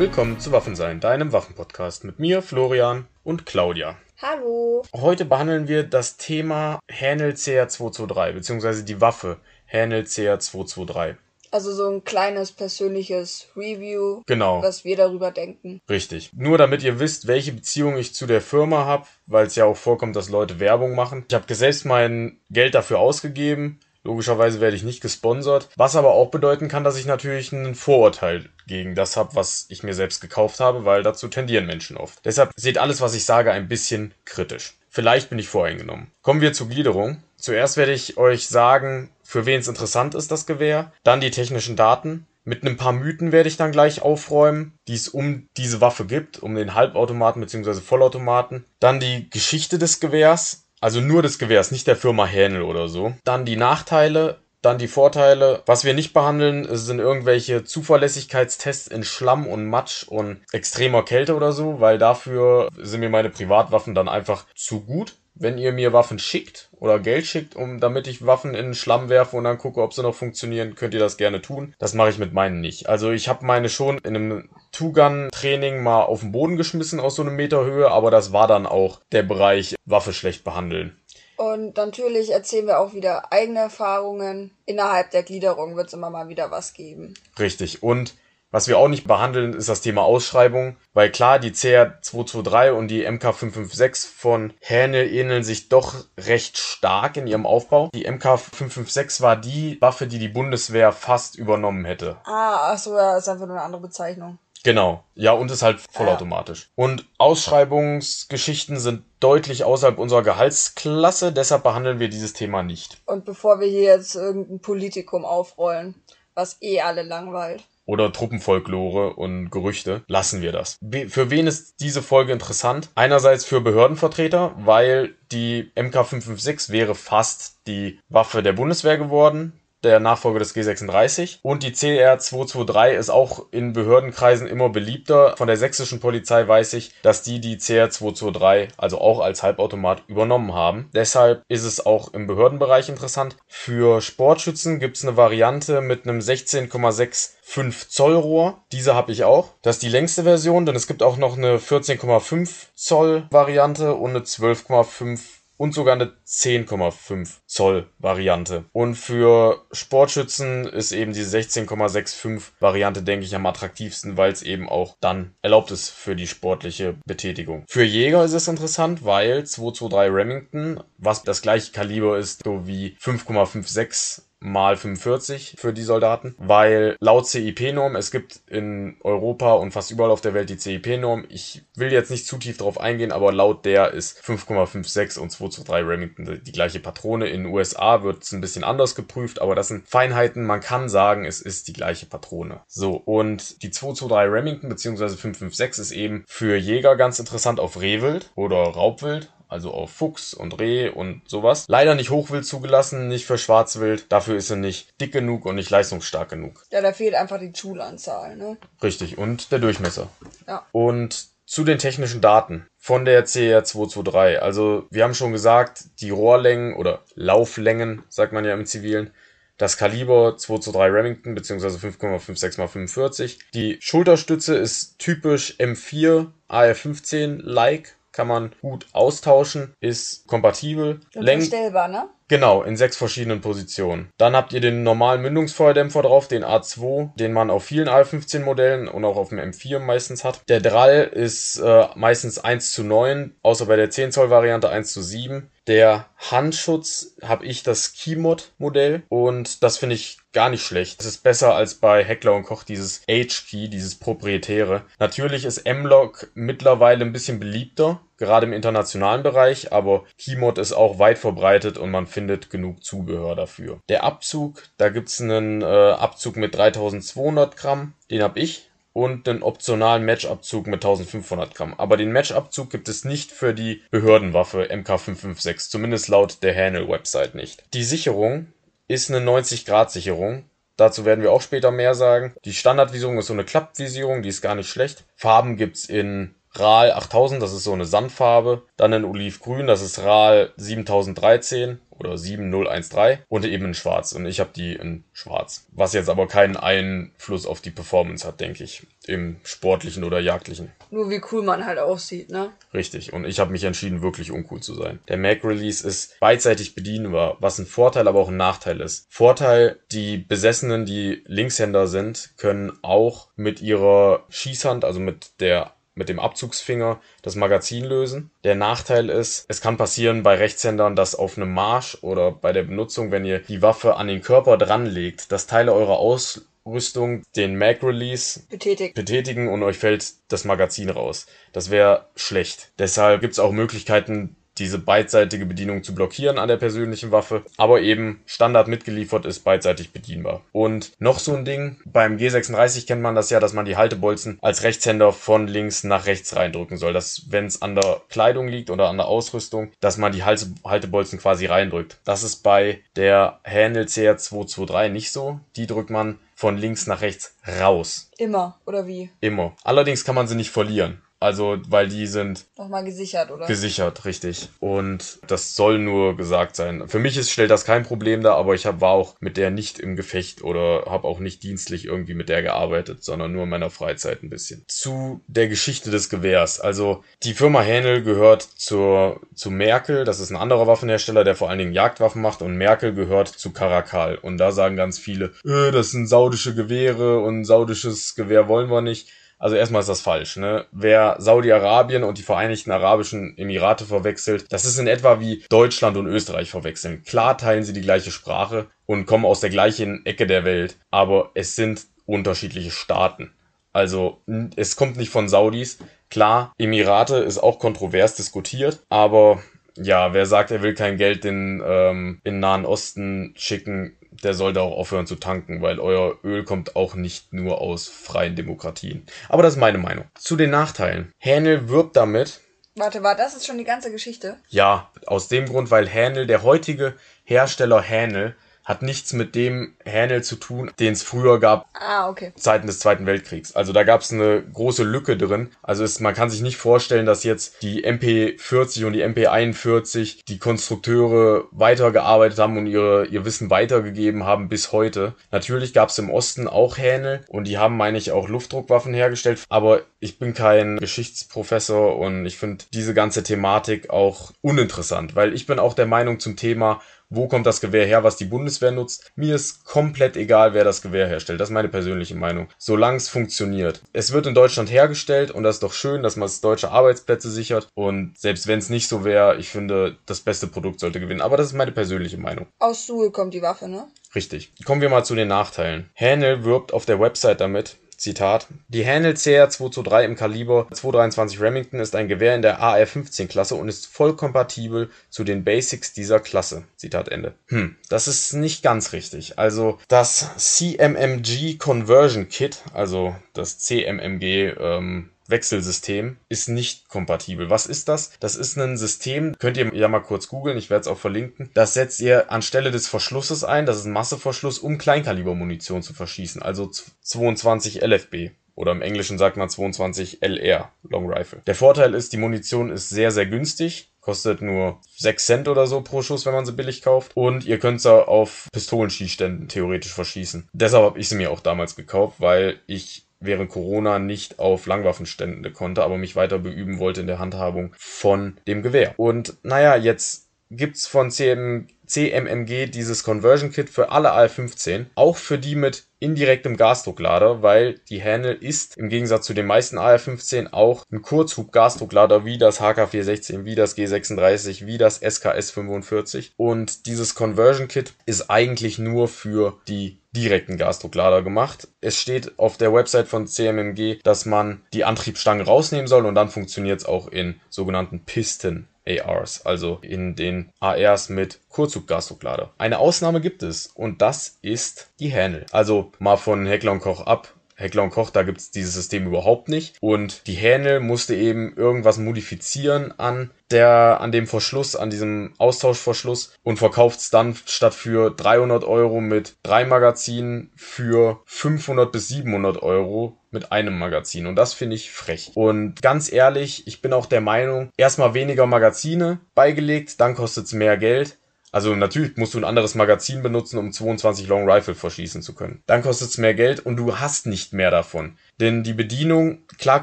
Willkommen zu Waffensein, deinem Waffenpodcast mit mir, Florian und Claudia. Hallo. Heute behandeln wir das Thema Hänel CR223, beziehungsweise die Waffe Hänel CR223. Also so ein kleines persönliches Review, Genau, was wir darüber denken. richtig. Nur damit ihr wisst, welche Beziehung ich zu der Firma habe, weil es ja auch vorkommt, dass Leute Werbung machen. Ich habe selbst mein Geld dafür ausgegeben. Logischerweise werde ich nicht gesponsert. Was aber auch bedeuten kann, dass ich natürlich einen Vorurteil gegen das habe, was ich mir selbst gekauft habe, weil dazu tendieren Menschen oft. Deshalb seht alles, was ich sage, ein bisschen kritisch. Vielleicht bin ich voreingenommen. Kommen wir zur Gliederung. Zuerst werde ich euch sagen, für wen es interessant ist, das Gewehr. Dann die technischen Daten. Mit ein paar Mythen werde ich dann gleich aufräumen, die es um diese Waffe gibt, um den Halbautomaten bzw. Vollautomaten. Dann die Geschichte des Gewehrs, also nur des Gewehrs, nicht der Firma Hänel oder so. Dann die Nachteile, dann die Vorteile. Was wir nicht behandeln, sind irgendwelche Zuverlässigkeitstests in Schlamm und Matsch und extremer Kälte oder so, weil dafür sind mir meine Privatwaffen dann einfach zu gut. Wenn ihr mir Waffen schickt oder Geld schickt, um damit ich Waffen in den Schlamm werfe und dann gucke, ob sie noch funktionieren, könnt ihr das gerne tun. Das mache ich mit meinen nicht. Also ich habe meine schon in einem Two-Gun-Training mal auf den Boden geschmissen aus so einem Meter Höhe, aber das war dann auch der Bereich Waffe schlecht behandeln. Und natürlich erzählen wir auch wieder eigene Erfahrungen. Innerhalb der Gliederung wird es immer mal wieder was geben. Richtig. Und was wir auch nicht behandeln, ist das Thema Ausschreibung, weil klar, die CR223 und die MK556 von Hänel ähneln sich doch recht stark in ihrem Aufbau. Die MK556 war die Waffe, die die Bundeswehr fast übernommen hätte. Ah, ach so, ja, ist einfach nur eine andere Bezeichnung. Genau. Ja, und ist halt vollautomatisch. Und Ausschreibungsgeschichten sind deutlich außerhalb unserer Gehaltsklasse, deshalb behandeln wir dieses Thema nicht. Und bevor wir hier jetzt irgendein Politikum aufrollen, was eh alle langweilt. oder Truppenfolklore und Gerüchte, lassen wir das. Für wen ist diese Folge interessant? Einerseits für Behördenvertreter, weil die MK556 wäre fast die Waffe der Bundeswehr geworden, der Nachfolger des G36. Und die CR223 ist auch in Behördenkreisen immer beliebter. Von der sächsischen Polizei weiß ich, dass die die CR223, also auch als Halbautomat, übernommen haben. Deshalb ist es auch im Behördenbereich interessant. Für Sportschützen gibt es eine Variante mit einem 16,65 Zoll Rohr. Diese habe ich auch. Das ist die längste Version, denn es gibt auch noch eine 14,5 Zoll Variante und eine 12,5 und sogar eine 10,5 Zoll Variante. Und für Sportschützen ist eben die 16,65 Variante, denke ich, am attraktivsten, weil es eben auch dann erlaubt ist für die sportliche Betätigung. Für Jäger ist es interessant, weil 223 Remington, was das gleiche Kaliber ist, so wie 5,56 mal 45 für die Soldaten, weil laut CIP-Norm, es gibt in Europa und fast überall auf der Welt die CIP-Norm. Ich will jetzt nicht zu tief drauf eingehen, aber laut der ist 5,56 und 223 Remington die, gleiche Patrone. In den USA wird es ein bisschen anders geprüft, aber das sind Feinheiten. Man kann sagen, es ist die gleiche Patrone. So, und die 223 Remington bzw. 556 ist eben für Jäger ganz interessant auf Rehwild oder Raubwild also auf Fuchs und Reh und sowas. Leider nicht Hochwild zugelassen, nicht für Schwarzwild. Dafür ist er nicht dick genug und nicht leistungsstark genug. Ja, da fehlt einfach die Schulanzahl, ne? Richtig. Und der Durchmesser. Ja. Und zu den technischen Daten von der CR223. Also wir haben schon gesagt, die Rohrlängen oder Lauflängen, sagt man ja im Zivilen, das Kaliber 223 Remington bzw. 5,56 x 45. Die Schulterstütze ist typisch M4 AR15-like, kann man gut austauschen, ist kompatibel. Läng verstellbar, ne? Genau, in sechs verschiedenen Positionen. Dann habt ihr den normalen Mündungsfeuerdämpfer drauf, den A2, den man auf vielen A15 Modellen und auch auf dem M4 meistens hat. Der Drall ist äh, meistens 1 zu 9, außer bei der 10 Zoll Variante 1 zu 7. Der Handschutz habe ich das Keymod Modell und das finde ich gar nicht schlecht. Es ist besser als bei Heckler und Koch dieses H-Key, dieses proprietäre. Natürlich ist M-Lock mittlerweile ein bisschen beliebter, gerade im internationalen Bereich, aber Keymod ist auch weit verbreitet und man findet genug Zubehör dafür. Der Abzug, da gibt's einen äh, Abzug mit 3200 Gramm, den habe ich und einen optionalen Matchabzug mit 1500 Gramm. Aber den Matchabzug gibt es nicht für die Behördenwaffe MK556, zumindest laut der Hänel-Website nicht. Die Sicherung ist eine 90-Grad-Sicherung. Dazu werden wir auch später mehr sagen. Die Standardvisierung ist so eine Klappvisierung, die ist gar nicht schlecht. Farben gibt's in RAL 8000, das ist so eine Sandfarbe. Dann in Olivgrün, das ist RAL 7013 oder 7013 und eben in schwarz. Und ich habe die in schwarz. Was jetzt aber keinen Einfluss auf die Performance hat, denke ich. Im sportlichen oder jagdlichen. Nur wie cool man halt aussieht, ne? Richtig. Und ich habe mich entschieden, wirklich uncool zu sein. Der Mac Release ist beidseitig bedienbar, was ein Vorteil, aber auch ein Nachteil ist. Vorteil, die Besessenen, die Linkshänder sind, können auch mit ihrer Schießhand, also mit der mit dem Abzugsfinger das Magazin lösen. Der Nachteil ist, es kann passieren bei Rechtshändern, dass auf einem Marsch oder bei der Benutzung, wenn ihr die Waffe an den Körper dranlegt, dass Teile eurer Ausrüstung den Mag Release Betätigt. betätigen und euch fällt das Magazin raus. Das wäre schlecht. Deshalb gibt es auch Möglichkeiten, diese beidseitige Bedienung zu blockieren an der persönlichen Waffe, aber eben Standard mitgeliefert ist beidseitig bedienbar. Und noch so ein Ding, beim G36 kennt man das ja, dass man die Haltebolzen als Rechtshänder von links nach rechts reindrücken soll, dass wenn es an der Kleidung liegt oder an der Ausrüstung, dass man die Halte Haltebolzen quasi reindrückt. Das ist bei der Handle CR223 nicht so, die drückt man von links nach rechts raus. Immer, oder wie? Immer. Allerdings kann man sie nicht verlieren. Also, weil die sind Nochmal gesichert, oder? gesichert, richtig. Und das soll nur gesagt sein. Für mich ist, stellt das kein Problem dar, aber ich hab, war auch mit der nicht im Gefecht oder habe auch nicht dienstlich irgendwie mit der gearbeitet, sondern nur in meiner Freizeit ein bisschen. Zu der Geschichte des Gewehrs. Also, die Firma Hänel gehört zur, zu Merkel. Das ist ein anderer Waffenhersteller, der vor allen Dingen Jagdwaffen macht. Und Merkel gehört zu Karakal. Und da sagen ganz viele, äh, das sind saudische Gewehre und saudisches Gewehr wollen wir nicht. Also erstmal ist das falsch. Ne? Wer Saudi-Arabien und die Vereinigten Arabischen Emirate verwechselt, das ist in etwa wie Deutschland und Österreich verwechseln. Klar teilen sie die gleiche Sprache und kommen aus der gleichen Ecke der Welt, aber es sind unterschiedliche Staaten. Also es kommt nicht von Saudis. Klar, Emirate ist auch kontrovers diskutiert, aber ja, wer sagt, er will kein Geld in, ähm, in Nahen Osten schicken, der sollte auch aufhören zu tanken, weil euer Öl kommt auch nicht nur aus freien Demokratien. Aber das ist meine Meinung. Zu den Nachteilen. Hänel wirbt damit, Warte, war das ist schon die ganze Geschichte? ja, aus dem Grund, weil Hänel, der heutige Hersteller Hänel, hat nichts mit dem Hänel zu tun, den es früher gab, Ah, okay. Zeiten des Zweiten Weltkriegs. Also da gab es eine große Lücke drin. Also es, man kann sich nicht vorstellen, dass jetzt die MP40 und die MP41 die Konstrukteure weitergearbeitet haben und ihre, ihr Wissen weitergegeben haben bis heute. Natürlich gab es im Osten auch Hähne und die haben, meine ich, auch Luftdruckwaffen hergestellt. Aber ich bin kein Geschichtsprofessor und ich finde diese ganze Thematik auch uninteressant, weil ich bin auch der Meinung zum Thema, wo kommt das Gewehr her, was die Bundeswehr nutzt. Mir ist komplett egal, wer das Gewehr herstellt. Das ist meine persönliche Meinung. Solange es funktioniert. Es wird in Deutschland hergestellt und das ist doch schön, dass man es deutsche Arbeitsplätze sichert. Und selbst wenn es nicht so wäre, ich finde, das beste Produkt sollte gewinnen. Aber das ist meine persönliche Meinung. Aus Suhl kommt die Waffe, ne? Richtig. Kommen wir mal zu den Nachteilen. Hänel wirbt auf der Website damit, Zitat, die Hänel CR223 im Kaliber 223 Remington ist ein Gewehr in der AR-15-Klasse und ist voll kompatibel zu den Basics dieser Klasse. Zitat Ende. Hm, das ist nicht ganz richtig. Also das CMMG Conversion Kit, also das CMMG ähm, Wechselsystem ist nicht kompatibel. Was ist das? Das ist ein System, könnt ihr ja mal kurz googeln, ich werde es auch verlinken. Das setzt ihr anstelle des Verschlusses ein, das ist ein Masseverschluss, um Kleinkalibermunition zu verschießen, also 22 LFB. Oder im Englischen sagt man 22 LR, Long Rifle. Der Vorteil ist, die Munition ist sehr, sehr günstig. Kostet nur 6 Cent oder so pro Schuss, wenn man sie billig kauft. Und ihr könnt sie auf Pistolenschießständen theoretisch verschießen. Deshalb habe ich sie mir auch damals gekauft, weil ich während Corona nicht auf Langwaffenstände konnte, aber mich weiter beüben wollte in der Handhabung von dem Gewehr. Und naja, jetzt gibt's von CM, CMMG dieses Conversion Kit für alle AR-15, auch für die mit indirektem Gasdrucklader, weil die Handle ist im Gegensatz zu den meisten AR-15 auch ein Kurzhub-Gasdrucklader wie das HK416, wie das G36, wie das SKS45 und dieses Conversion Kit ist eigentlich nur für die direkten Gasdrucklader gemacht. Es steht auf der Website von CMMG, dass man die Antriebsstange rausnehmen soll und dann funktioniert es auch in sogenannten Piston ARs, also in den ARs mit Kurzhub-Gasdrucklader. Eine Ausnahme gibt es und das ist die Hänel. Also mal von Heckler und Koch ab. Heckler und Koch, da gibt's dieses System überhaupt nicht. Und die Hänel musste eben irgendwas modifizieren an der, an dem Verschluss, an diesem Austauschverschluss und verkauft's dann statt für 300 Euro mit drei Magazinen für 500 bis 700 Euro mit einem Magazin. Und das finde ich frech. Und ganz ehrlich, ich bin auch der Meinung, erstmal weniger Magazine beigelegt, dann kostet es mehr Geld. Also natürlich musst du ein anderes Magazin benutzen, um 22 Long Rifle verschießen zu können. Dann kostet es mehr Geld und du hast nicht mehr davon. Denn die Bedienung, klar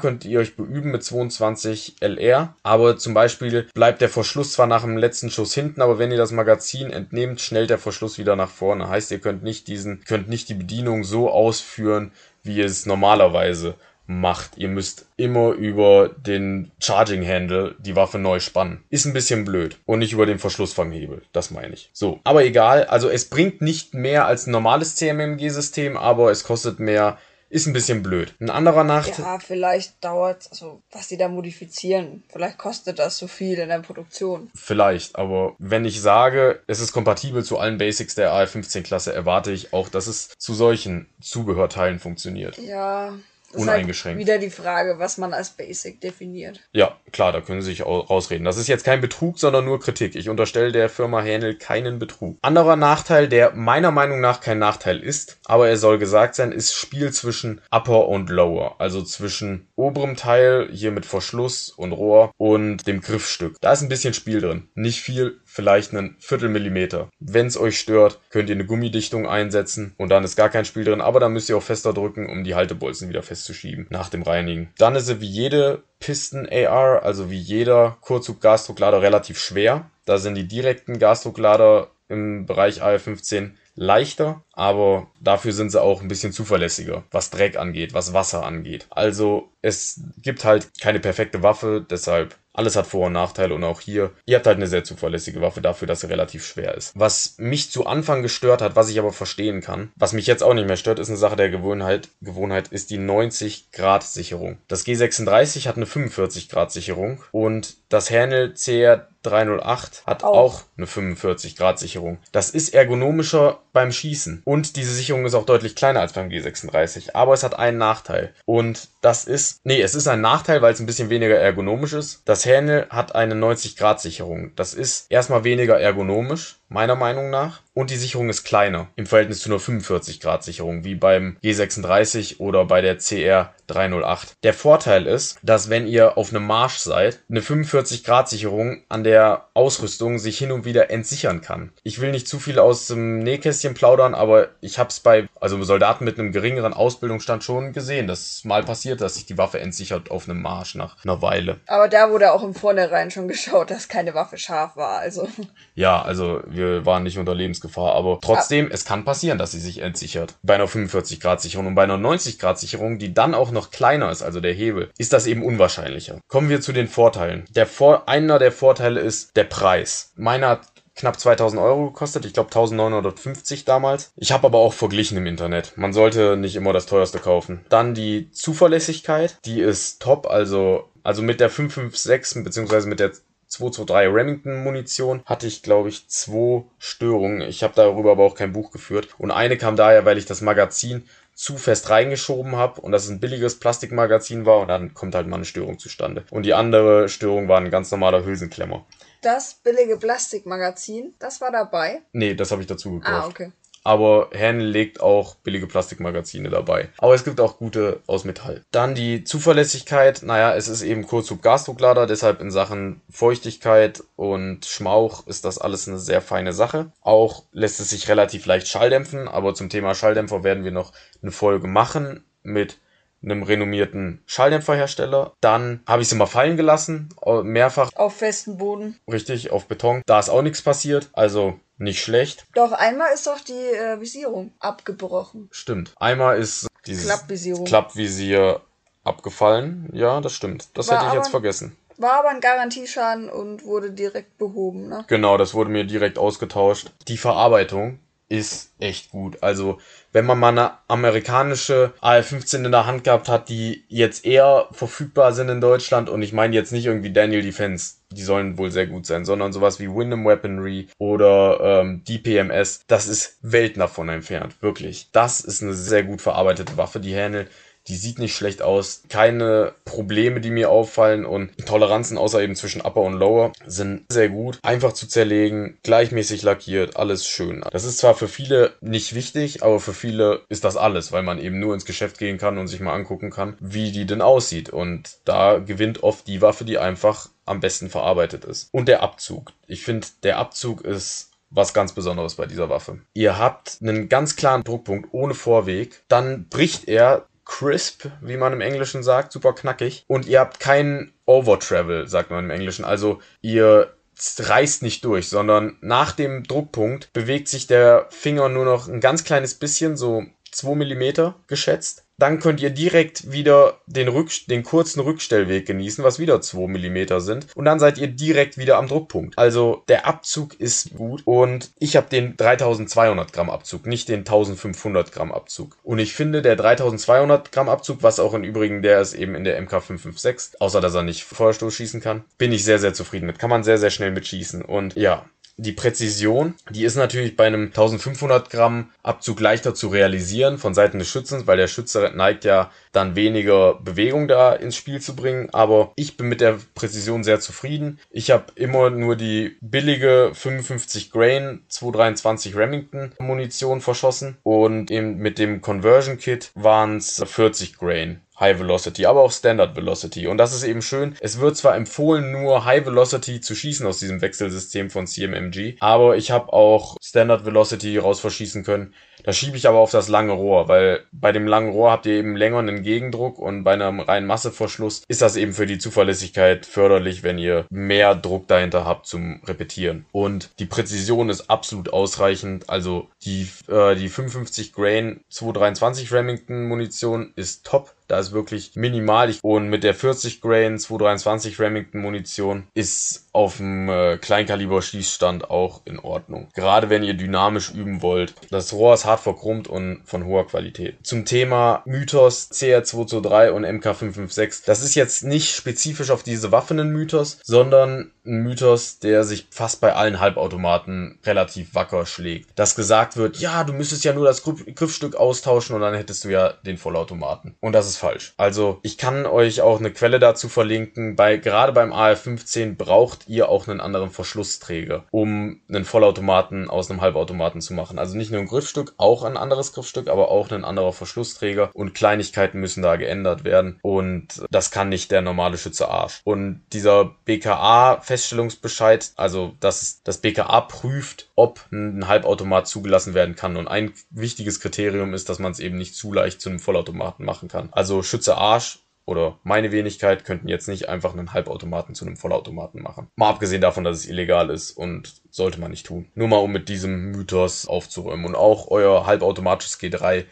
könnt ihr euch beüben mit 22 LR, aber zum Beispiel bleibt der Verschluss zwar nach dem letzten Schuss hinten, aber wenn ihr das Magazin entnehmt, schnellt der Verschluss wieder nach vorne. Heißt, ihr könnt nicht diesen, könnt nicht die Bedienung so ausführen, wie ihr es normalerweise macht. Ihr müsst immer über den Charging Handle die Waffe neu spannen. Ist ein bisschen blöd. Und nicht über den Verschlussfanghebel. Das meine ich. So. Aber egal. Also es bringt nicht mehr als ein normales CMMG-System, aber es kostet mehr. Ist ein bisschen blöd. Ein anderer Nachteil. Ja, vielleicht dauert, also was die da modifizieren, vielleicht kostet das so viel in der Produktion. Vielleicht, aber wenn ich sage, es ist kompatibel zu allen Basics der AR-15-Klasse, erwarte ich auch, dass es zu solchen Zubehörteilen funktioniert. Ja, das uneingeschränkt. Ist halt wieder die Frage, was man als Basic definiert. Ja, klar, da können Sie sich rausreden. Das ist jetzt kein Betrug, sondern nur Kritik. Ich unterstelle der Firma Händel keinen Betrug. Anderer Nachteil, der meiner Meinung nach kein Nachteil ist, aber er soll gesagt sein, ist Spiel zwischen Upper und Lower. Also zwischen oberem Teil, hier mit Verschluss und Rohr, und dem Griffstück. Da ist ein bisschen Spiel drin. Nicht viel, vielleicht einen Viertelmillimeter. Wenn es euch stört, könnt ihr eine Gummidichtung einsetzen und dann ist gar kein Spiel drin, aber dann müsst ihr auch fester drücken, um die Haltebolzen wieder festzuschieben nach dem Reinigen. Dann ist sie wie jede Pisten AR, also wie jeder Kurzzug-Gasdrucklader relativ schwer. Da sind die direkten Gasdrucklader im Bereich AR15 leichter, aber dafür sind sie auch ein bisschen zuverlässiger, was Dreck angeht, was Wasser angeht. Also es gibt halt keine perfekte Waffe, deshalb alles hat Vor- und Nachteile und auch hier, ihr habt halt eine sehr zuverlässige Waffe dafür, dass sie relativ schwer ist. Was mich zu Anfang gestört hat, was ich aber verstehen kann, was mich jetzt auch nicht mehr stört, ist eine Sache der Gewohnheit, Gewohnheit ist die 90 Grad Sicherung. Das G36 hat eine 45 Grad Sicherung und das Hernel CR 308 hat auch. auch eine 45 Grad Sicherung. Das ist ergonomischer beim Schießen und diese Sicherung ist auch deutlich kleiner als beim G36, aber es hat einen Nachteil und das ist, nee, es ist ein Nachteil, weil es ein bisschen weniger ergonomisch ist. Das Hernel hat eine 90 Grad Sicherung. Das ist erstmal weniger ergonomisch, meiner Meinung nach. Und die Sicherung ist kleiner im Verhältnis zu einer 45 Grad Sicherung, wie beim G36 oder bei der CR 308. Der Vorteil ist, dass wenn ihr auf einem Marsch seid, eine 45 Grad Sicherung an der Ausrüstung sich hin und wieder entsichern kann. Ich will nicht zu viel aus dem Nähkästchen plaudern, aber ich habe es bei also Soldaten mit einem geringeren Ausbildungsstand schon gesehen, dass mal passiert, dass sich die Waffe entsichert auf einem Marsch nach einer Weile. Aber da wurde auch im Vornherein schon geschaut, dass keine Waffe scharf war, also. Ja, also wir waren nicht unter Lebensgefahr, aber trotzdem, ah. es kann passieren, dass sie sich entsichert. Bei einer 45 Grad Sicherung und bei einer 90 Grad Sicherung, die dann auch noch kleiner ist, also der Hebel, ist das eben unwahrscheinlicher. Kommen wir zu den Vorteilen. Der Vor einer der Vorteile ist der Preis. Meiner hat knapp 2000 Euro gekostet. Ich glaube 1950 damals. Ich habe aber auch verglichen im Internet. Man sollte nicht immer das teuerste kaufen. Dann die Zuverlässigkeit, die ist top. Also, also mit der 556 beziehungsweise mit der 223 Remington Munition hatte ich, glaube ich, zwei Störungen. Ich habe darüber aber auch kein Buch geführt. Und eine kam daher, weil ich das Magazin zu fest reingeschoben habe und das ein billiges Plastikmagazin war und dann kommt halt mal eine Störung zustande. Und die andere Störung war ein ganz normaler Hülsenklemmer. Das billige Plastikmagazin, das war dabei? Nee, das habe ich dazu gekauft. Ah, okay aber Hen legt auch billige Plastikmagazine dabei. Aber es gibt auch gute aus Metall. Dann die Zuverlässigkeit. Naja, es ist eben Kurzhub-Gasdrucklader, deshalb in Sachen Feuchtigkeit und Schmauch ist das alles eine sehr feine Sache. Auch lässt es sich relativ leicht schalldämpfen, aber zum Thema Schalldämpfer werden wir noch eine Folge machen mit einem renommierten Schalldämpferhersteller. Dann habe ich sie mal fallen gelassen, mehrfach. Auf festen Boden. Richtig, auf Beton. Da ist auch nichts passiert. Also nicht schlecht. Doch, einmal ist doch die äh, Visierung abgebrochen. Stimmt. Einmal ist dieses Klappvisierung. Klappvisier abgefallen. Ja, das stimmt. Das War hätte ich jetzt vergessen. War aber ein Garantieschaden und wurde direkt behoben, ne? Genau, das wurde mir direkt ausgetauscht. Die Verarbeitung ist echt gut. Also, wenn man mal eine amerikanische AR-15 in der Hand gehabt hat, die jetzt eher verfügbar sind in Deutschland, und ich meine jetzt nicht irgendwie Daniel Defense, die sollen wohl sehr gut sein, sondern sowas wie Wyndham Weaponry oder ähm, DPMS, das ist Welten davon entfernt, wirklich. Das ist eine sehr gut verarbeitete Waffe, die Handle Die sieht nicht schlecht aus. Keine Probleme, die mir auffallen und Toleranzen außer eben zwischen Upper und Lower sind sehr gut. Einfach zu zerlegen, gleichmäßig lackiert, alles schön. Das ist zwar für viele nicht wichtig, aber für viele ist das alles, weil man eben nur ins Geschäft gehen kann und sich mal angucken kann, wie die denn aussieht. Und da gewinnt oft die Waffe, die einfach am besten verarbeitet ist. Und der Abzug. Ich finde, der Abzug ist was ganz Besonderes bei dieser Waffe. Ihr habt einen ganz klaren Druckpunkt ohne Vorweg, dann bricht er crisp, wie man im Englischen sagt, super knackig und ihr habt keinen Overtravel, sagt man im Englischen. Also ihr reißt nicht durch, sondern nach dem Druckpunkt bewegt sich der Finger nur noch ein ganz kleines bisschen, so 2 mm geschätzt dann könnt ihr direkt wieder den, Rück den kurzen Rückstellweg genießen, was wieder 2 mm sind. Und dann seid ihr direkt wieder am Druckpunkt. Also der Abzug ist gut. Und ich habe den 3200 Gramm Abzug, nicht den 1500 Gramm Abzug. Und ich finde, der 3200 Gramm Abzug, was auch im Übrigen der ist eben in der MK556, außer dass er nicht Feuerstoß schießen kann, bin ich sehr, sehr zufrieden mit. Kann man sehr, sehr schnell mitschießen. Und ja, die Präzision, die ist natürlich bei einem 1500 Gramm Abzug leichter zu realisieren von Seiten des Schützens, weil der Schütze neigt ja dann weniger Bewegung da ins Spiel zu bringen. Aber ich bin mit der Präzision sehr zufrieden. Ich habe immer nur die billige 55 Grain 223 Remington Munition verschossen und eben mit dem Conversion Kit waren es 40 Grain. High Velocity, aber auch Standard Velocity. Und das ist eben schön. Es wird zwar empfohlen, nur High Velocity zu schießen aus diesem Wechselsystem von CMMG, aber ich habe auch Standard Velocity raus verschießen können. Da schiebe ich aber auf das lange Rohr, weil bei dem langen Rohr habt ihr eben länger einen Gegendruck und bei einem reinen Masseverschluss ist das eben für die Zuverlässigkeit förderlich, wenn ihr mehr Druck dahinter habt zum Repetieren. Und die Präzision ist absolut ausreichend. Also die, äh, die 55 Grain 223 Remington Munition ist top. Da ist wirklich minimal. Und mit der 40 Grain 223 Remington Munition ist auf dem äh, Kleinkaliber-Schießstand auch in Ordnung. Gerade wenn ihr dynamisch üben wollt. Das Rohr ist hart verchromt und von hoher Qualität. Zum Thema Mythos CR223 und MK556. Das ist jetzt nicht spezifisch auf diese Waffen ein Mythos, sondern ein Mythos, der sich fast bei allen Halbautomaten relativ wacker schlägt. Dass gesagt wird, ja, du müsstest ja nur das Griffstück austauschen und dann hättest du ja den Vollautomaten. Und das ist falsch. Also, ich kann euch auch eine Quelle dazu verlinken. Bei, gerade beim AR-15 braucht ihr auch einen anderen Verschlussträger, um einen Vollautomaten aus einem Halbautomaten zu machen. Also nicht nur ein Griffstück, auch ein anderes Griffstück, aber auch ein anderer Verschlussträger und Kleinigkeiten müssen da geändert werden und das kann nicht der normale Schütze AF. Und dieser BKA-Feststellungsbescheid, also dass das BKA prüft, ob ein Halbautomat zugelassen werden kann und ein wichtiges Kriterium ist, dass man es eben nicht zu leicht zu einem Vollautomaten machen kann. Also Schütze Arsch oder meine Wenigkeit könnten jetzt nicht einfach einen Halbautomaten zu einem Vollautomaten machen. Mal abgesehen davon, dass es illegal ist und sollte man nicht tun. Nur mal um mit diesem Mythos aufzuräumen. Und auch euer halbautomatisches G3,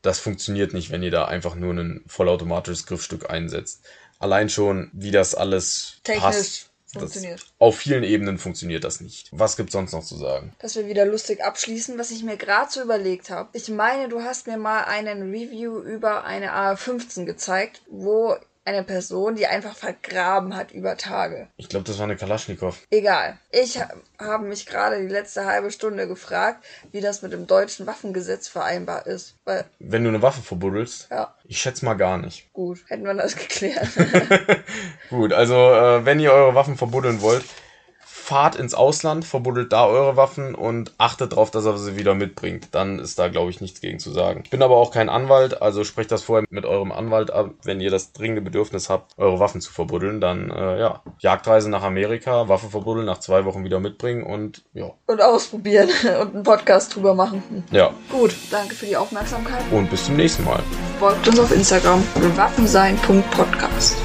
das funktioniert nicht, wenn ihr da einfach nur ein vollautomatisches Griffstück einsetzt. Allein schon, wie das alles Technisch. passt Funktioniert. Das, auf vielen Ebenen funktioniert das nicht. Was gibt's sonst noch zu sagen? Dass wir wieder lustig abschließen, was ich mir gerade so überlegt habe. Ich meine, du hast mir mal einen Review über eine AR-15 gezeigt, wo eine Person, die einfach vergraben hat über Tage. Ich glaube, das war eine Kalaschnikow. Egal. Ich ha habe mich gerade die letzte halbe Stunde gefragt, wie das mit dem deutschen Waffengesetz vereinbar ist. Weil, Wenn du eine Waffe verbuddelst? ja, Ich schätze mal gar nicht. gut, hätten wir das geklärt. Gut, also äh, wenn ihr eure Waffen verbuddeln wollt, fahrt ins Ausland, verbuddelt da eure Waffen und achtet darauf, dass er sie wieder mitbringt. Dann ist da, glaube ich, nichts gegen zu sagen. Ich bin aber auch kein Anwalt, also sprecht das vorher mit eurem Anwalt ab. Wenn ihr das dringende Bedürfnis habt, eure Waffen zu verbuddeln, dann äh, ja, Jagdreise nach Amerika, Waffe verbuddeln, nach zwei Wochen wieder mitbringen und ja, und ausprobieren und einen Podcast drüber machen. ja. Gut, danke für die Aufmerksamkeit. Und bis zum nächsten Mal. Folgt uns auf Instagram waffensein.podcast.